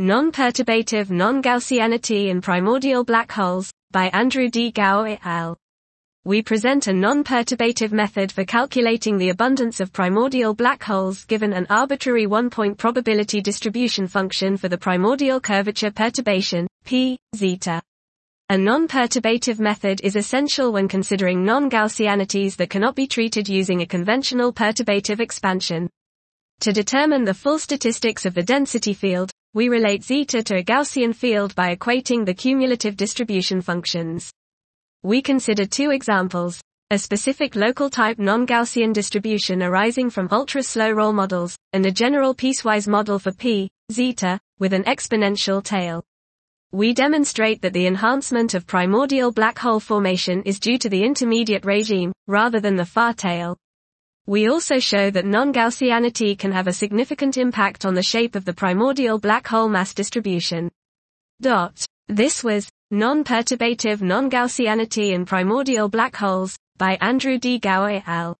Non-perturbative non-Gaussianity in primordial black holes, by Andrew D. Gow et al. We present a non-perturbative method for calculating the abundance of primordial black holes given an arbitrary one-point probability distribution function for the primordial curvature perturbation, p, zeta. A non-perturbative method is essential when considering non-Gaussianities that cannot be treated using a conventional perturbative expansion. To determine the full statistics of the density field, we relate zeta to a Gaussian field by equating the cumulative distribution functions. We consider two examples, a specific local type non-Gaussian distribution arising from ultra-slow roll models, and a general piecewise model for p, zeta, with an exponential tail. We demonstrate that the enhancement of primordial black hole formation is due to the intermediate regime, rather than the far tail. We also show that non-Gaussianity can have a significant impact on the shape of the primordial black hole mass distribution. Dot. This was Non-Perturbative Non-Gaussianity in Primordial Black Holes by Andrew D. Gow et al.